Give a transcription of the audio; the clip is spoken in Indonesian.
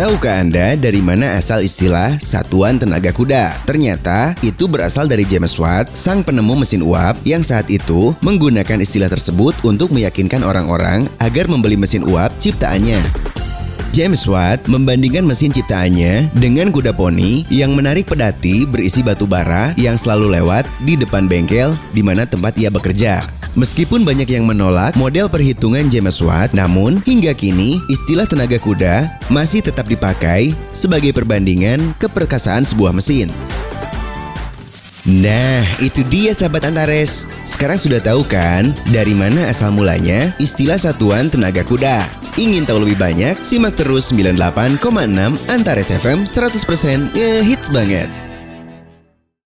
Tahukah Anda dari mana asal istilah satuan tenaga kuda? Ternyata itu berasal dari James Watt, sang penemu mesin uap yang saat itu menggunakan istilah tersebut untuk meyakinkan orang-orang agar membeli mesin uap ciptaannya. James Watt membandingkan mesin ciptaannya dengan kuda poni yang menarik pedati berisi batu bara yang selalu lewat di depan bengkel di mana tempat ia bekerja. Meskipun banyak yang menolak model perhitungan James Watt, namun hingga kini istilah tenaga kuda masih tetap dipakai sebagai perbandingan keperkasaan sebuah mesin. Nah, itu dia sahabat Antares. Sekarang sudah tahu kan dari mana asal mulanya istilah satuan tenaga kuda? Ingin tahu lebih banyak? Simak terus 98,6 Antares FM 100% ngehits banget.